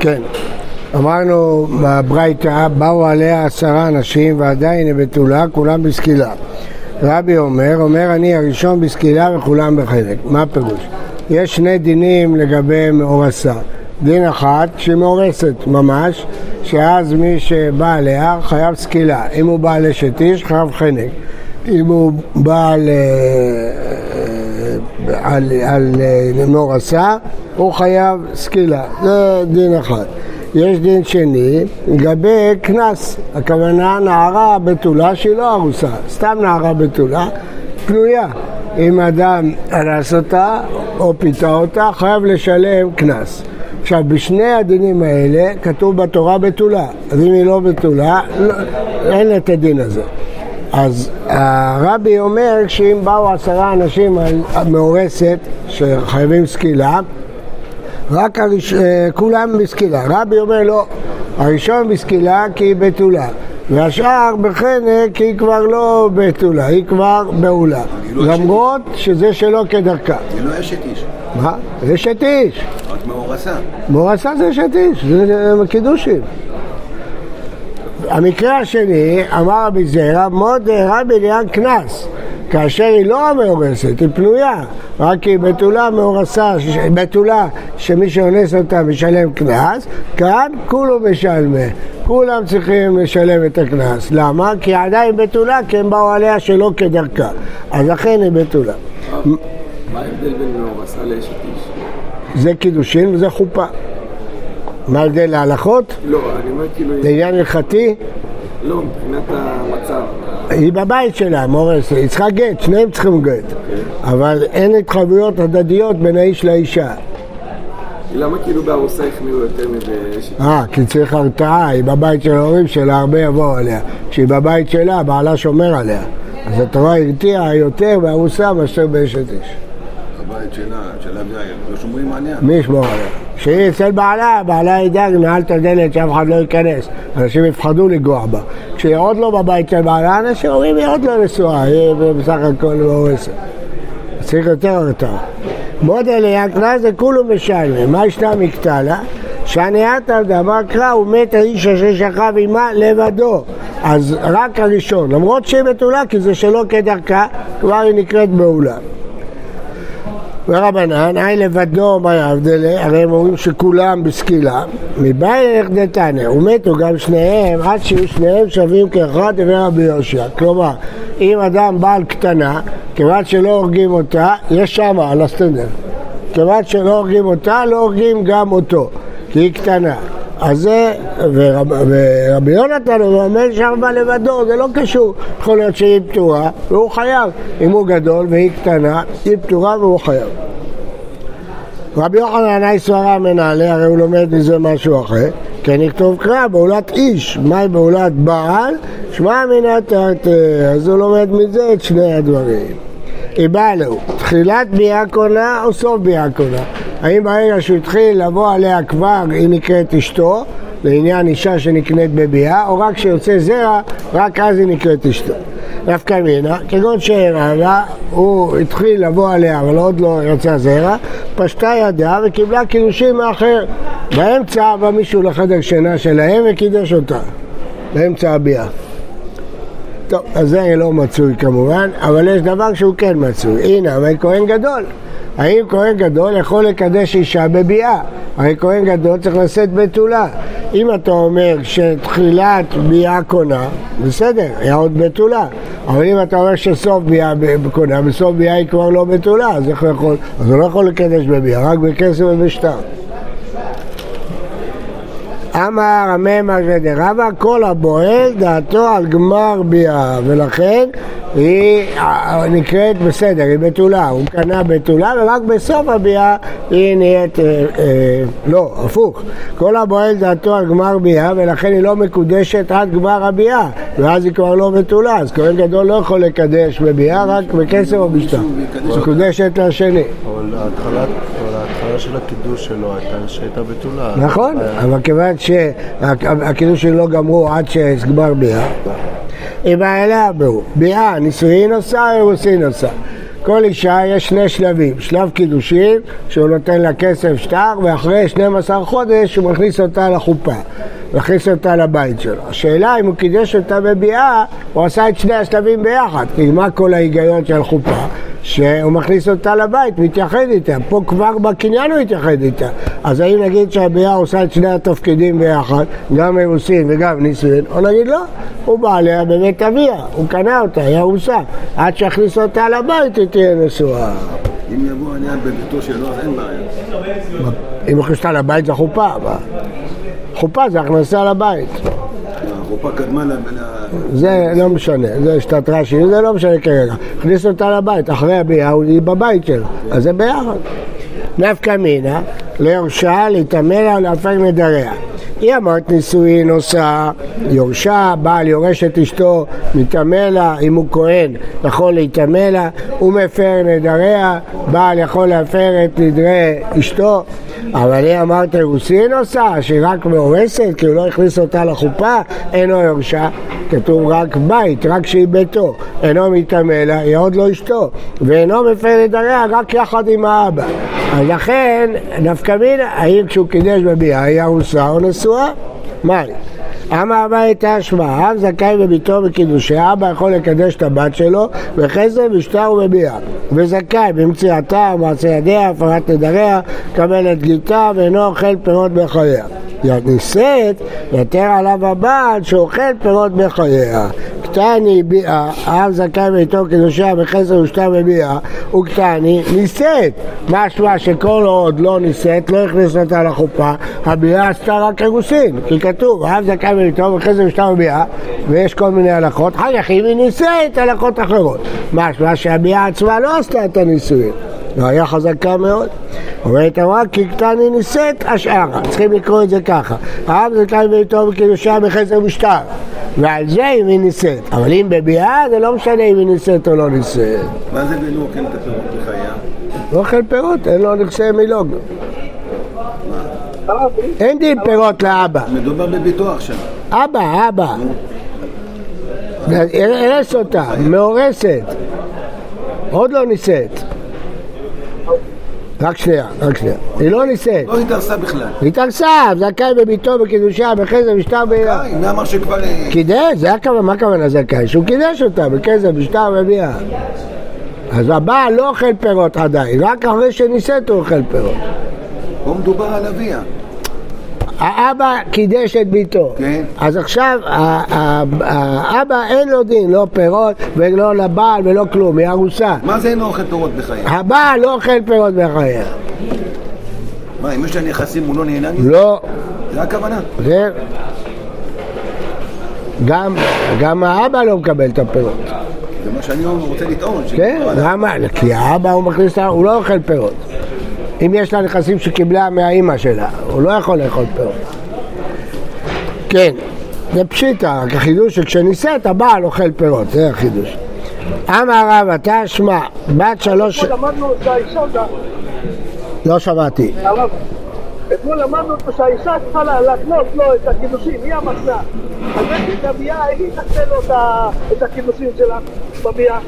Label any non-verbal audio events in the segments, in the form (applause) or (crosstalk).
כן. אמרנו בברייתא, באו עליה עשרה אנשים ועדיין היא בתולה, כולם בסקילה. רבי אומר, אומר אני הראשון בסקילה וכולם בחלק. מה הפירוש? יש שני דינים לגבי מאורסה. דין אחד שהיא מאורסת ממש, שאז מי שבא עליה חייב סקילה. אם הוא בא לשת איש חייב חנק. אם הוא בא על, על, על מאורסה, הוא חייב סקילה. זה דין אחד. יש דין שני לגבי קנס, הכוונה נערה בתולה שהיא לא ארוסה, סתם נערה בתולה, פנויה. אם אדם אנס אותה או פיתה אותה, חייב לשלם קנס. עכשיו, בשני הדינים האלה כתוב בתורה בתולה, אז אם היא לא בתולה, לא, אין את הדין הזה. אז הרבי אומר שאם באו עשרה אנשים על מאורסת שחייבים סקילה, רק הראש... אה, כולם בסקילה. רבי אומר לא, הראשון בסקילה כי היא בתולה, והשאר בחנק היא כבר לא בתולה, היא כבר בעולה. לא למרות שזה שלא כדרכה. היא לא אשת איש. מה? אשת איש. רק מאורסה. מאורסה זה אשת איש, זה קידושים. המקרה השני, אמר רבי זרע, מוד רבי ליאן קנס. כאשר היא לא המאורסת, היא פנויה, רק היא בתולה מאורסה, בתולה שמי שאונס אותה משלם קנס, כאן כולו משלמה, כולם צריכים לשלם את הקנס. למה? כי היא עדיין בתולה, כי הם באו עליה שלא כדרכה, אז לכן היא בתולה. מה ההבדל בין מאורסה לאשת איש? זה קידושין וזה חופה. מה ההבדל להלכות? לא, אני אומר כאילו... זה עניין הלכתי? לא, מבחינת המצב. היא בבית שלה, מורס, היא צריכה גט, שניהם צריכים גט. אבל אין התחייבויות הדדיות בין האיש לאישה. למה כאילו בארוסה החמיאו יותר מבאשת? אה, כי צריך הרתעה, היא בבית של ההורים שלה, הרבה יבואו עליה. כשהיא בבית שלה, בעלה שומר עליה. אז התורה הרתיעה יותר בארוסה מאשר באשת איש. הבית שלה, שלה לא שומרים עליה? מי ישמור עליה? כשהיא אצל בעלה, בעלה ידאג, נעל את הדלת שאף אחד לא ייכנס. אנשים יפחדו לגוע בה. כשהיא עוד לא בבית של בעלה, אנשים אומרים היא עוד לא נשואה, היא בסך הכל לא הורסת. צריך יותר הרתעה. מודה ליקרא זה כולו משלם. מה ישנה מקטלה? שהניאתא דאמר קרא הוא מת האיש אשר שכב עמה לבדו. אז רק הראשון, למרות שהיא בתולה, כי זה שלא כדרכה, כבר היא נקראת בעולה. ורבנן, היי לבדו מה יבדלה, הרי הם אומרים שכולם בסקילה, מבעי ילך דתנא, ומתו גם שניהם עד שיהיו שניהם שווים כאחד דבר רבי יהושע. כלומר, אם אדם בעל קטנה, כיוון שלא הורגים אותה, יש שמה על הסטנדר. כיוון שלא הורגים אותה, לא הורגים גם אותו, כי היא קטנה. אז זה, ורב, ורבי יונתן הוא אומר שם לבדו, זה לא קשור. יכול להיות שהיא פטורה והוא חייב. אם הוא גדול והיא קטנה, היא פטורה והוא חייב. רבי יוחנן עי סברה מנהלה, הרי הוא לומד מזה משהו אחר, כן יכתוב קרא, בעולת איש, מהי בעולת בעל? שמע תרתי, אז הוא לומד מזה את שני הדברים. באה לו, תחילת ביאה קונה או סוף ביאה קונה? האם ברגע שהוא התחיל לבוא עליה כבר היא נקראת אשתו, לעניין אישה שנקנית בביאה, או רק כשיוצא זרע, רק אז היא נקראת אשתו. נפקא מינה, כגון שהרבה, הוא התחיל לבוא עליה אבל עוד לא יצא זרע, פשטה ידה וקיבלה קידושים מאחר. באמצע בא מישהו לחדר שינה שלהם וקידש אותה, באמצע הביאה. טוב, אז זה לא מצוי כמובן, אבל יש דבר שהוא כן מצוי. הנה, אבל כהן גדול. האם כהן גדול יכול לקדש אישה בביאה? הרי כהן גדול צריך לשאת בתולה. אם אתה אומר שתחילת ביאה קונה, בסדר, היה עוד בתולה. אבל אם אתה אומר שסוף ביאה קונה, בסוף ביאה היא כבר לא בתולה, אז איך הוא יכול? אז הוא לא יכול לקדש בביאה, רק בכסף ובשטר. אמר הממר ודרבה, כל הבועל דעתו על גמר ביאה, ולכן היא נקראת בסדר, היא בתולה, הוא קנה בתולה ורק בסוף הביאה היא נהיית, אה, אה, לא, הפוך, כל הבועל דעתו על גמר ביאה ולכן היא לא מקודשת עד גמר הביאה ואז היא כבר לא בתולה, אז כהן גדול לא יכול לקדש בביאה רק בכסף או בשטר, מקודשת לשני. אבל ההתחלה של הקידוש שלו הייתה שהייתה בתולה. נכון, אבל כיוון שהקידוש שלו לא גמרו עד שגמר ביאה אם האלה בהו, ביאה נישואין עושה אירוסין עושה. כל אישה יש שני שלבים, שלב קידושין, שהוא נותן לה כסף שטר, ואחרי 12 חודש הוא מכניס אותה לחופה, מכניס אותה לבית שלו. השאלה אם הוא קידש אותה בביאה, הוא עשה את שני השלבים ביחד, כי מה כל ההיגיון של חופה? שהוא מכניס אותה לבית, מתייחד איתה, פה כבר בקניין הוא התייחד איתה. אז האם נגיד שהביאה עושה את שני התפקידים ביחד, גם אירוסין וגם נישואין, או נגיד לא, הוא בא עליה בבית אביה, הוא קנה אותה, היא ארוסה, עד שיכניס אותה לבית היא תהיה נשואה. אם יבוא העניין בביתו שלו, אז אין בעיה. אם הוא הכניס אותה לבית זה חופה, מה? חופה זה הכנסה לבית. החופה קדמה ל... זה לא משנה, זה שיטת רש"י, זה לא משנה כרגע. הכניס אותה לבית, אחרי הביאה היא בבית שלו, אז זה ביחד. נפקא מינה, ליורשה, להתעמל לה ולהפר נדריה. היא אמרת נישואין עושה יורשה, בעל יורש את אשתו, מתעמל לה, אם הוא כהן יכול להתעמל לה, הוא מפר נדריה, בעל יכול להפר את נדרי אשתו, אבל היא אמרת אירוסין עושה, שהיא רק מאורסת, כי הוא לא הכניס אותה לחופה, אינו יורשה, כתוב רק בית, רק שהיא ביתו, אינו מתעמל לה, היא עוד לא אשתו, ואינו מפר נדריה רק יחד עם האבא. אז לכן, נפקא מינה, האם כשהוא קידש בביאה היא ארוסה או נשואה? מה? אמר אביי תשמע, אב זכאי בביתו בקידושי, אבא יכול לקדש את הבת שלו בחסד, בשטר ובביאה. וזכאי במציאתה ומעשה ידיה, הפרת נדריה, קבל את גיתה ואינו אוכל פירות בחייה. נישאת, יתר עליו הבעל שאוכל פירות בחייה. קטני ביאה, האב זכאי בביתו קידושיה בחסד ושטר וביאה, וקטני נישאת. משמע שכל עוד לא נישאת, לא הכניס אותה לחופה, הביאה עשתה רק אירוסין, כי כתוב, האב זכאי בביתו בחסד ושטר וביאה, ויש כל מיני הלכות, אחר כך אם היא נישאת, הלכות אחרות. משמע שהביאה עצמה לא עשתה את הנישואין. לא היה חזקה מאוד. אומרת אמרה כי קטני נישאת השארה, צריכים לקרוא את זה ככה. האב זכאי בביתו בקידושה בחסר ושטר, ועל זה אם היא נישאת. אבל אם בביאה זה לא משנה אם היא נישאת או לא נישאת. מה זה ואינו אוכל את הפירות בחייה? לא אוכל פירות, אין לו נכסי מילוג. אין דין פירות לאבא. מדובר בביתו עכשיו. אבא, אבא. הרס אותה, מאורסת. עוד לא נישאת. רק שנייה, רק שנייה. היא לא נישאת. לא התארסה בכלל. התארסה, זכאי בביתו בקידושה, בחסר בשטר ביאה. די, מי אמר שכבר... אה, קידש, זה הכוונה, מה הכוונה זכאי? שהוא קידש אותה בכסף, בשטר וביאה. אז הבעל לא אוכל פירות עדיין, רק אחרי שנישאת הוא אוכל פירות. פה מדובר על אביה. האבא קידש את ביתו. כן. אז עכשיו האבא אין לו דין, לא פירות ולא לבעל ולא כלום, היא ארוסה. מה זה אינו אוכל פירות בחייה? הבעל לא אוכל פירות בחייה. מה, אם יש לה נכסים הוא לא נהנה מזה? לא. זה הכוונה. זה... גם, גם האבא לא מקבל את הפירות. זה מה שאני רוצה לטעון. כן, למה? כי האבא הוא מכניס, הוא לא אוכל פירות. אם יש לה נכסים שקיבלה מהאימא שלה, הוא לא יכול לאכול פירות. כן, זה פשיטה, רק החידוש שכשנישאת הבעל אוכל פירות, זה החידוש. אמר רב, אתה שמע, בת שלוש... לא שמעתי. אתמול למדנו שהאישה צריכה לה- להקנות לו את הקידושים, היא המתנה. אז איך את הביאה, היא תעשה לו את הקידושים שלה בביאה?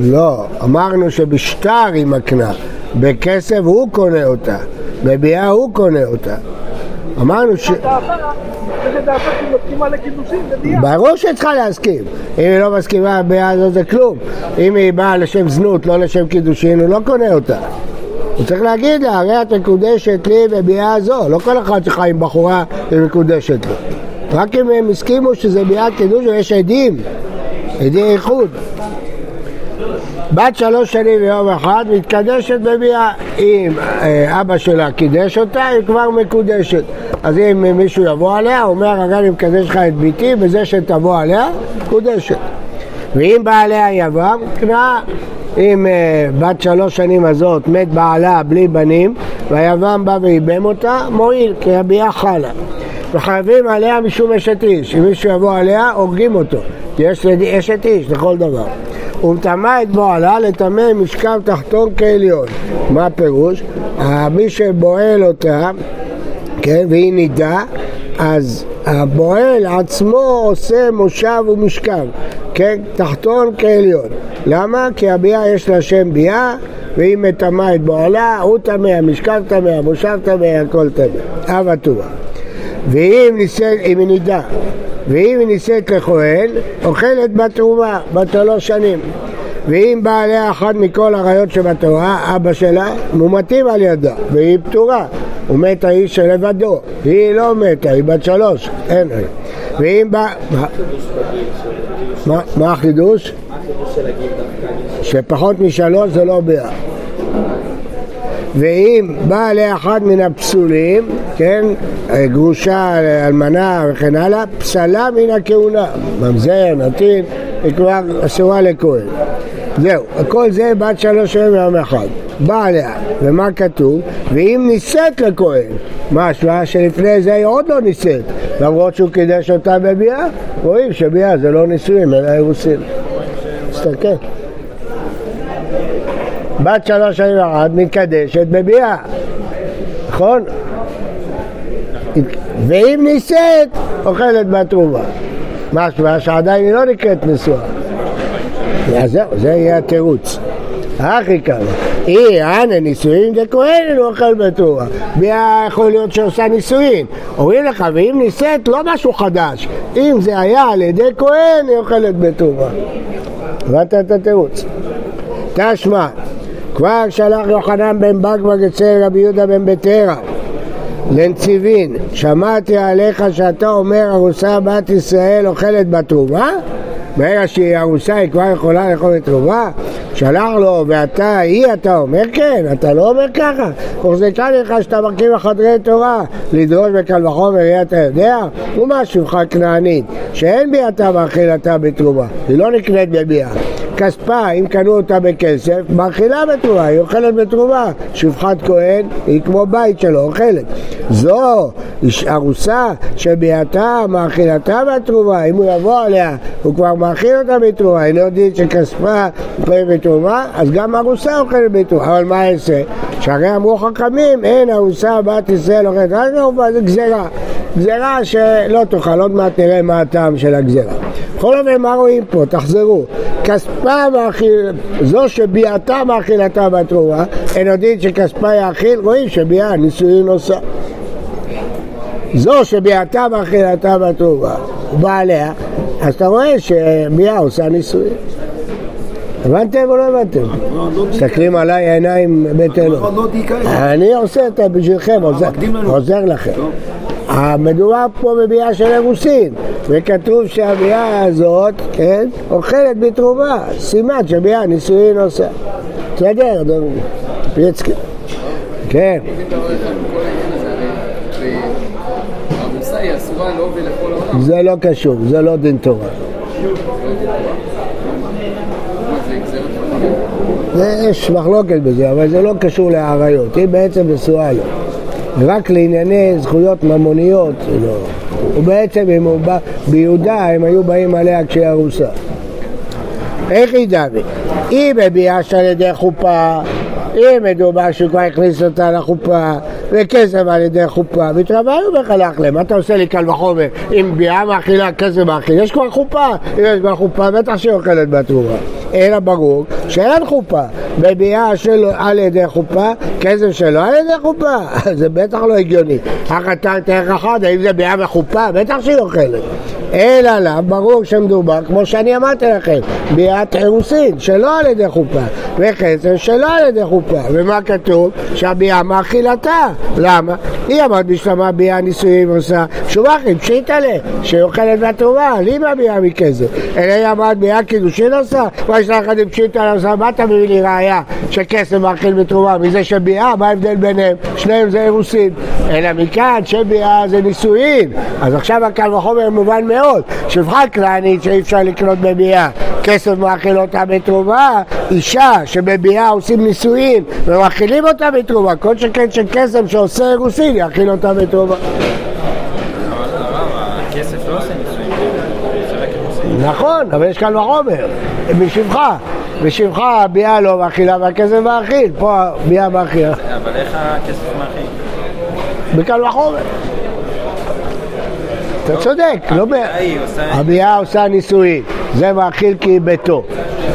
לא, אמרנו שבשטר היא מקנה, בכסף הוא קונה אותה, בביאה הוא קונה אותה. אמרנו ש... ברור שצריכה להסכים. אם היא לא מסכימה בביאה הזאת זה כלום. אם היא באה לשם זנות, לא לשם קידושין, הוא לא קונה אותה. הוא צריך להגיד לה, הרי את מקודשת לי בביאה זו. לא כל אחד שחי עם בחורה ומקודשת לו. רק אם הם הסכימו שזה ביאת קידוש ויש עדים, עדי איחוד. בת שלוש שנים ויום אחד מתקדשת בביאה. אם אה, אבא שלה קידש אותה, היא כבר מקודשת. אז אם מישהו יבוא עליה, אומר, הרי אני מקדש לך את ביתי, בזה שתבוא עליה, מקודשת. ואם בעליה יבם, קנאה. אם אה, בת שלוש שנים הזאת מת בעלה בלי בנים, והיבם בא ואיבם אותה, מועיל, כי הביאה חלה. וחייבים עליה משום אשת איש. אם מישהו יבוא עליה, הורגים אותו. כי יש אשת איש לכל דבר. ומטמא את בועלה לטמא משכב תחתון כעליון. מה הפירוש? מי שבועל אותה, כן, והיא נידה, אז הבועל עצמו עושה מושב ומשכב, כן, תחתון כעליון. למה? כי הביאה יש לה שם ביאה, והיא מטמאה את בועלה, הוא טמא, משכב טמא, מושב טמא, הכל טמא. אב הטובה. ואם נישאת, אם היא נידה, ואם היא נישאת לכהן, אוכלת בתרומה, בת שלוש שנים. ואם בא עליה אחת מכל עריות שבתורה, אבא שלה, מומתים על ידה, והיא פטורה. הוא מת האיש שלבדו, היא לא מתה, היא בת שלוש, אין לה. ואם בא... מה החידוש? שפחות משלוש זה לא ביאה. ואם בא לאחד מן הפסולים, כן, גרושה, אלמנה וכן הלאה, פסלה מן הכהונה, ממזר, נתין, היא כבר אסורה לכהן. זהו, כל זה בת שלוש שנים ויום אחד. בא עליה, ומה כתוב? ואם נישאת לכהן, משמע שלפני זה היא עוד לא נישאת, למרות שהוא קידש אותה בביאה, רואים שביאה זה לא נישואים אלא אירוסין. תסתכל. בת שלוש שנים ואחת מתקדשת בביאה, נכון? ואם נישאת, אוכלת בתרומה. משמע שעדיין היא לא נקראת נשואה. אז זהו, זה יהיה התירוץ. הכי כמה. אי, אנא נישואין דכהן הוא אוכל בתרומה. ביאה יכול להיות שעושה נישואין. אומרים לך, ואם נישאת, לא משהו חדש. אם זה היה על ידי כהן, היא אוכלת בתרומה. הבנת את התירוץ. תשמע, כבר שלח יוחנן בן בגבג אצל רבי יהודה בן בטרה לנציבין, שמעתי עליך שאתה אומר ארוסה בת ישראל אוכלת בתרומה? ברגע שהיא ארוסה היא כבר יכולה לאכול בתרומה? שלח לו, ואתה, היא אתה אומר כן, אתה לא אומר ככה. הוחזקה לך שאתה מרכיב בחדרי תורה, לדרוש בקל וחומר, יהיה אתה יודע? ומה שובך כנענית, שאין ביאתה מאכילתה בתרומה, היא לא נקנית בביאה. כספה, אם קנו אותה בכסף, מאכילה בתרומה, היא אוכלת בתרומה. שפחת כהן היא כמו בית שלו, אוכלת. זו ארוסה שביאתה מאכילתה בתרומה, אם הוא יבוא עליה, הוא כבר מאכיל אותה בתרומה, אינו דין שכספה אוכלת בתרומה, אז גם ארוסה אוכלת בתרומה. אבל מה יעשה? שהרי אמרו חכמים, אין ארוסה בת ישראל אוכלת רק בתרומה, זה גזירה. גזירה שלא תאכל, עוד מעט נראה מה הטעם של הגזירה. בכל אופן, מה רואים פה? תחזרו. כספה מאכיל, זו שביאתה מאכילתה בתרומה, אין יודעים שכספה יאכיל, רואים שביאה נישואין עושה. זו שביאתה מאכילתה בתרומה, הוא בא עליה, אז אתה רואה שביאה עושה נישואין. הבנתם או לא הבנתם? מסתכלים עליי עיניים ביתנו. לא אני עושה את זה בשבילכם, עוזר-. עוזר לכם. מדובר פה בביאה של אירוסין, וכתוב שהביאה הזאת, כן, אוכלת בתרומה, סימן שביאה נישואין עושה. בסדר, אדון פייצקי. כן. זה לא קשור, זה לא דין תורה. יש מחלוקת בזה, אבל זה לא קשור לעריות, היא בעצם נשואה לו. רק לענייני זכויות ממוניות, לא. ובעצם אם הוא בא, ביהודה הם היו באים עליה כשהיא ארוסה. איך היא דמי? אם בביאש על ידי חופה, אם מדובר שהוא כבר הכניס אותה לחופה, וכסף על ידי חופה, מתרוויו בחלק להם, מה אתה עושה לי קל וחומר? אם ביאה מאכילה, כסף מאכיל, יש כבר חופה, אם יש כבר חופה, בטח שהיא אוכלת בתרומה. אלא ברור שאין חופה, בביאה שלו על ידי חופה, כסף שלו על ידי חופה, (laughs) זה בטח לא הגיוני. החתן תארך אחד, האם זה ביאה וחופה? בטח שהיא אוכלת. אלא לה, ברור שמדובר, כמו שאני אמרתי לכם, ביאת אירוסין, שלא על ידי חופה, וכסף שלא על ידי חופה. ומה כתוב? שהביאה מאכילתה. למה? היא אמרת בשלמה ביאה נישואים עושה שובחים, פשיטה לה, שהיא אוכלת בתרומה, לי מהביאה מכסף. אלא היא אמרת ביאה קידושין עושה, מה יש לך עם פשיטה עושה, מה אתה מביא לי ראייה שכסף מאכיל בתרומה? מזה שביאה, מה ההבדל ביניהם? שניהם זה אירוסין. אלא מכאן שביאה זה נישואין. אז עכשיו הקל וחומר מובן מאוד. שפחה כנענית שאי אפשר לקנות בביאה. כסף מאכיל אותה בתרומה, אישה שבביאה עושים נישואין ומאכילים אותה בתרומה, כל שכן שכסף שעושה אירוסין יאכיל אותה בתרומה. הכסף לא עושה ניסויים, זה רק ניסויים. נכון, אבל יש כאן וחומר, בשבחה. בשבחה הביאה לא מאכילה והכסף מאכיל, פה הביאה מאכילה. אבל איך הכסף מאכיל? בקל וחומר. אתה צודק, לא ב... הביאה היא עושה- נישואין. זה מאכיל כי ביתו.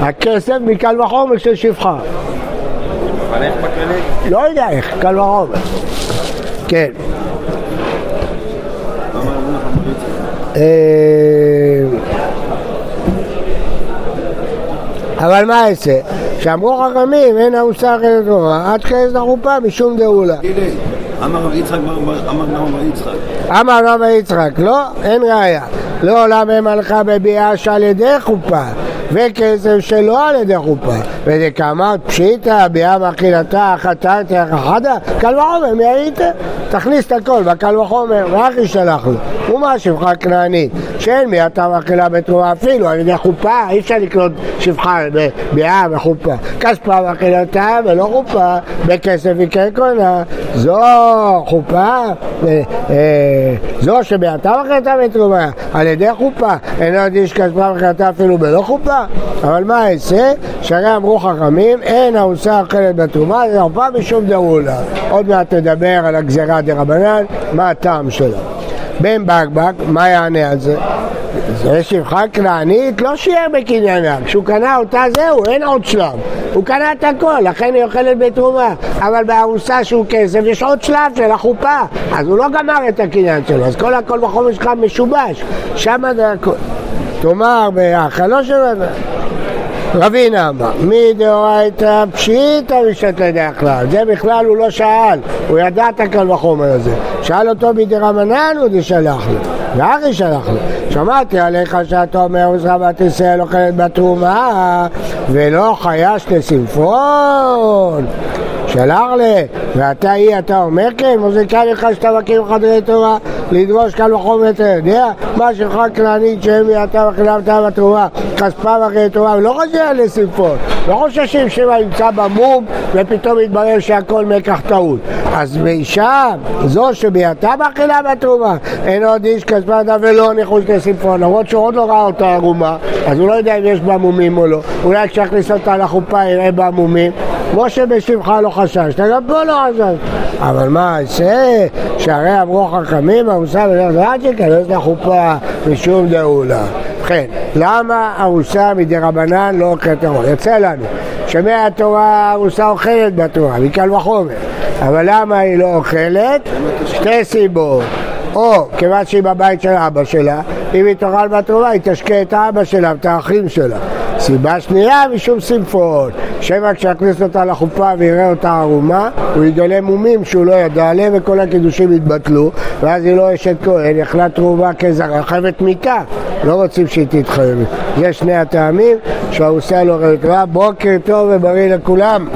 הכסף מקל וחומר של שפחה. אבל איך בכללי? לא יודע איך, קל וחומר. כן. אה, אבל מה אעשה? שאמרו חכמים אין המוסר אחרת תורה עד כנס לחופה משום דאולה. אמר רב יצחק, אמר רב יצחק. אמר רב יצחק, לא, אין ראיה. לא עולם הם הלכה בביאה שעל ידי חופה, וכסף שלא על ידי חופה. כאמר פשיטא, ביאה מאכילתה, חטאת, חדה, קל וחומר, מי היית? תכניס את הכל בקל וחומר, ואח ישלח לו. ומה שפחה כנענית? שאין ביאתה מאכילה בתרומה אפילו, על ידי חופה, אי אפשר לקנות שפחה בביאה וחופה. כספה מאכילתה ולא חופה, בכסף יקרה קונה. זו חופה, אה, אה, זו שביאתה מאכילתה בתרומה, על ידי חופה, אינו יודעים שכספה מאכילתה אפילו בלא חופה. אבל מה אעשה? שהרי אמרו חכמים, אין העושה אוכלת בתרומה, זה חופה משום דרולה. עוד מעט נדבר על הגזירה דה רבנן, מה הטעם שלה. בן בקבק, מה יענה על זה? זה שפחה כנענית לא שיער בקניינה, כשהוא קנה אותה זהו, אין עוד שלב. הוא קנה את הכל, לכן היא אוכלת בתרומה. אבל בארוסה שהוא כסף יש עוד שלב של החופה, אז הוא לא גמר את הקניין שלו, אז כל הכל בחומר שלך משובש, שמה זה הכל. תאמר בהאכלו של. רבינה אמר, מדאורייתא פשיטא בשעת לידי הכלל. זה בכלל הוא לא שאל, הוא ידע את הקל וחומר הזה. שאל אותו מדרמנן הוא דשלח לו, ואחי שלח לו. שמעתי עליך שאתה אומר וזרבת ישראל אוכלת בתרומה ולא חייש לסמפון. שלח לי, ואתה אי אתה אומר כן, מוזיקה לך שאתה מקים חדרי תורה, לדרוש קל וחומר אתה יודע, מה שלך כנענית שהם אתה וחילמת בתרומה, כספה ואחרי תורה, ולא חושב לסמפון, לא חוששים שמא ימצא במום ופתאום יתברר שהכל מקח טעות. אז באישה, זו שביאתה מאכילה בתרומה, אין עוד איש כספה אדם ולא ניחוש לסמפון, למרות שהוא עוד לא ראה אותה ערומה, אז הוא לא יודע אם יש בה מומים או לא, אולי כשיכניס אותה לחופה יראה בה מומים, כמו שבשמך לא חששת, גם פה לא חששת. אבל מה זה שהרי אמרו חכמים, המושג בדרך כלל שכנס לחופה משום דאולה. ובכן, למה ארוסה מדי רבנן לא אוכלת ארון? יוצא לנו שמהתורה ארוסה אוכלת בתורה, מקל וחומר. אבל למה היא לא אוכלת? שתי סיבות. או כיוון שהיא בבית של אבא שלה, אם היא תאכל בתרומה היא תשקה את האבא שלה ואת האחים שלה. סיבה שנייה משום סמפון, שמא כשיכניס אותה לחופה ויראה אותה ערומה, הוא יגלה מומים שהוא לא ידע עליהם וכל הקידושים יתבטלו, ואז היא לא אשת כהן, יכלה תרומה כזרע, חייבת מיתה, לא רוצים שהיא תתחייב. זה שני הטעמים שהאוסה לא ראה בוקר טוב ובריא לכולם.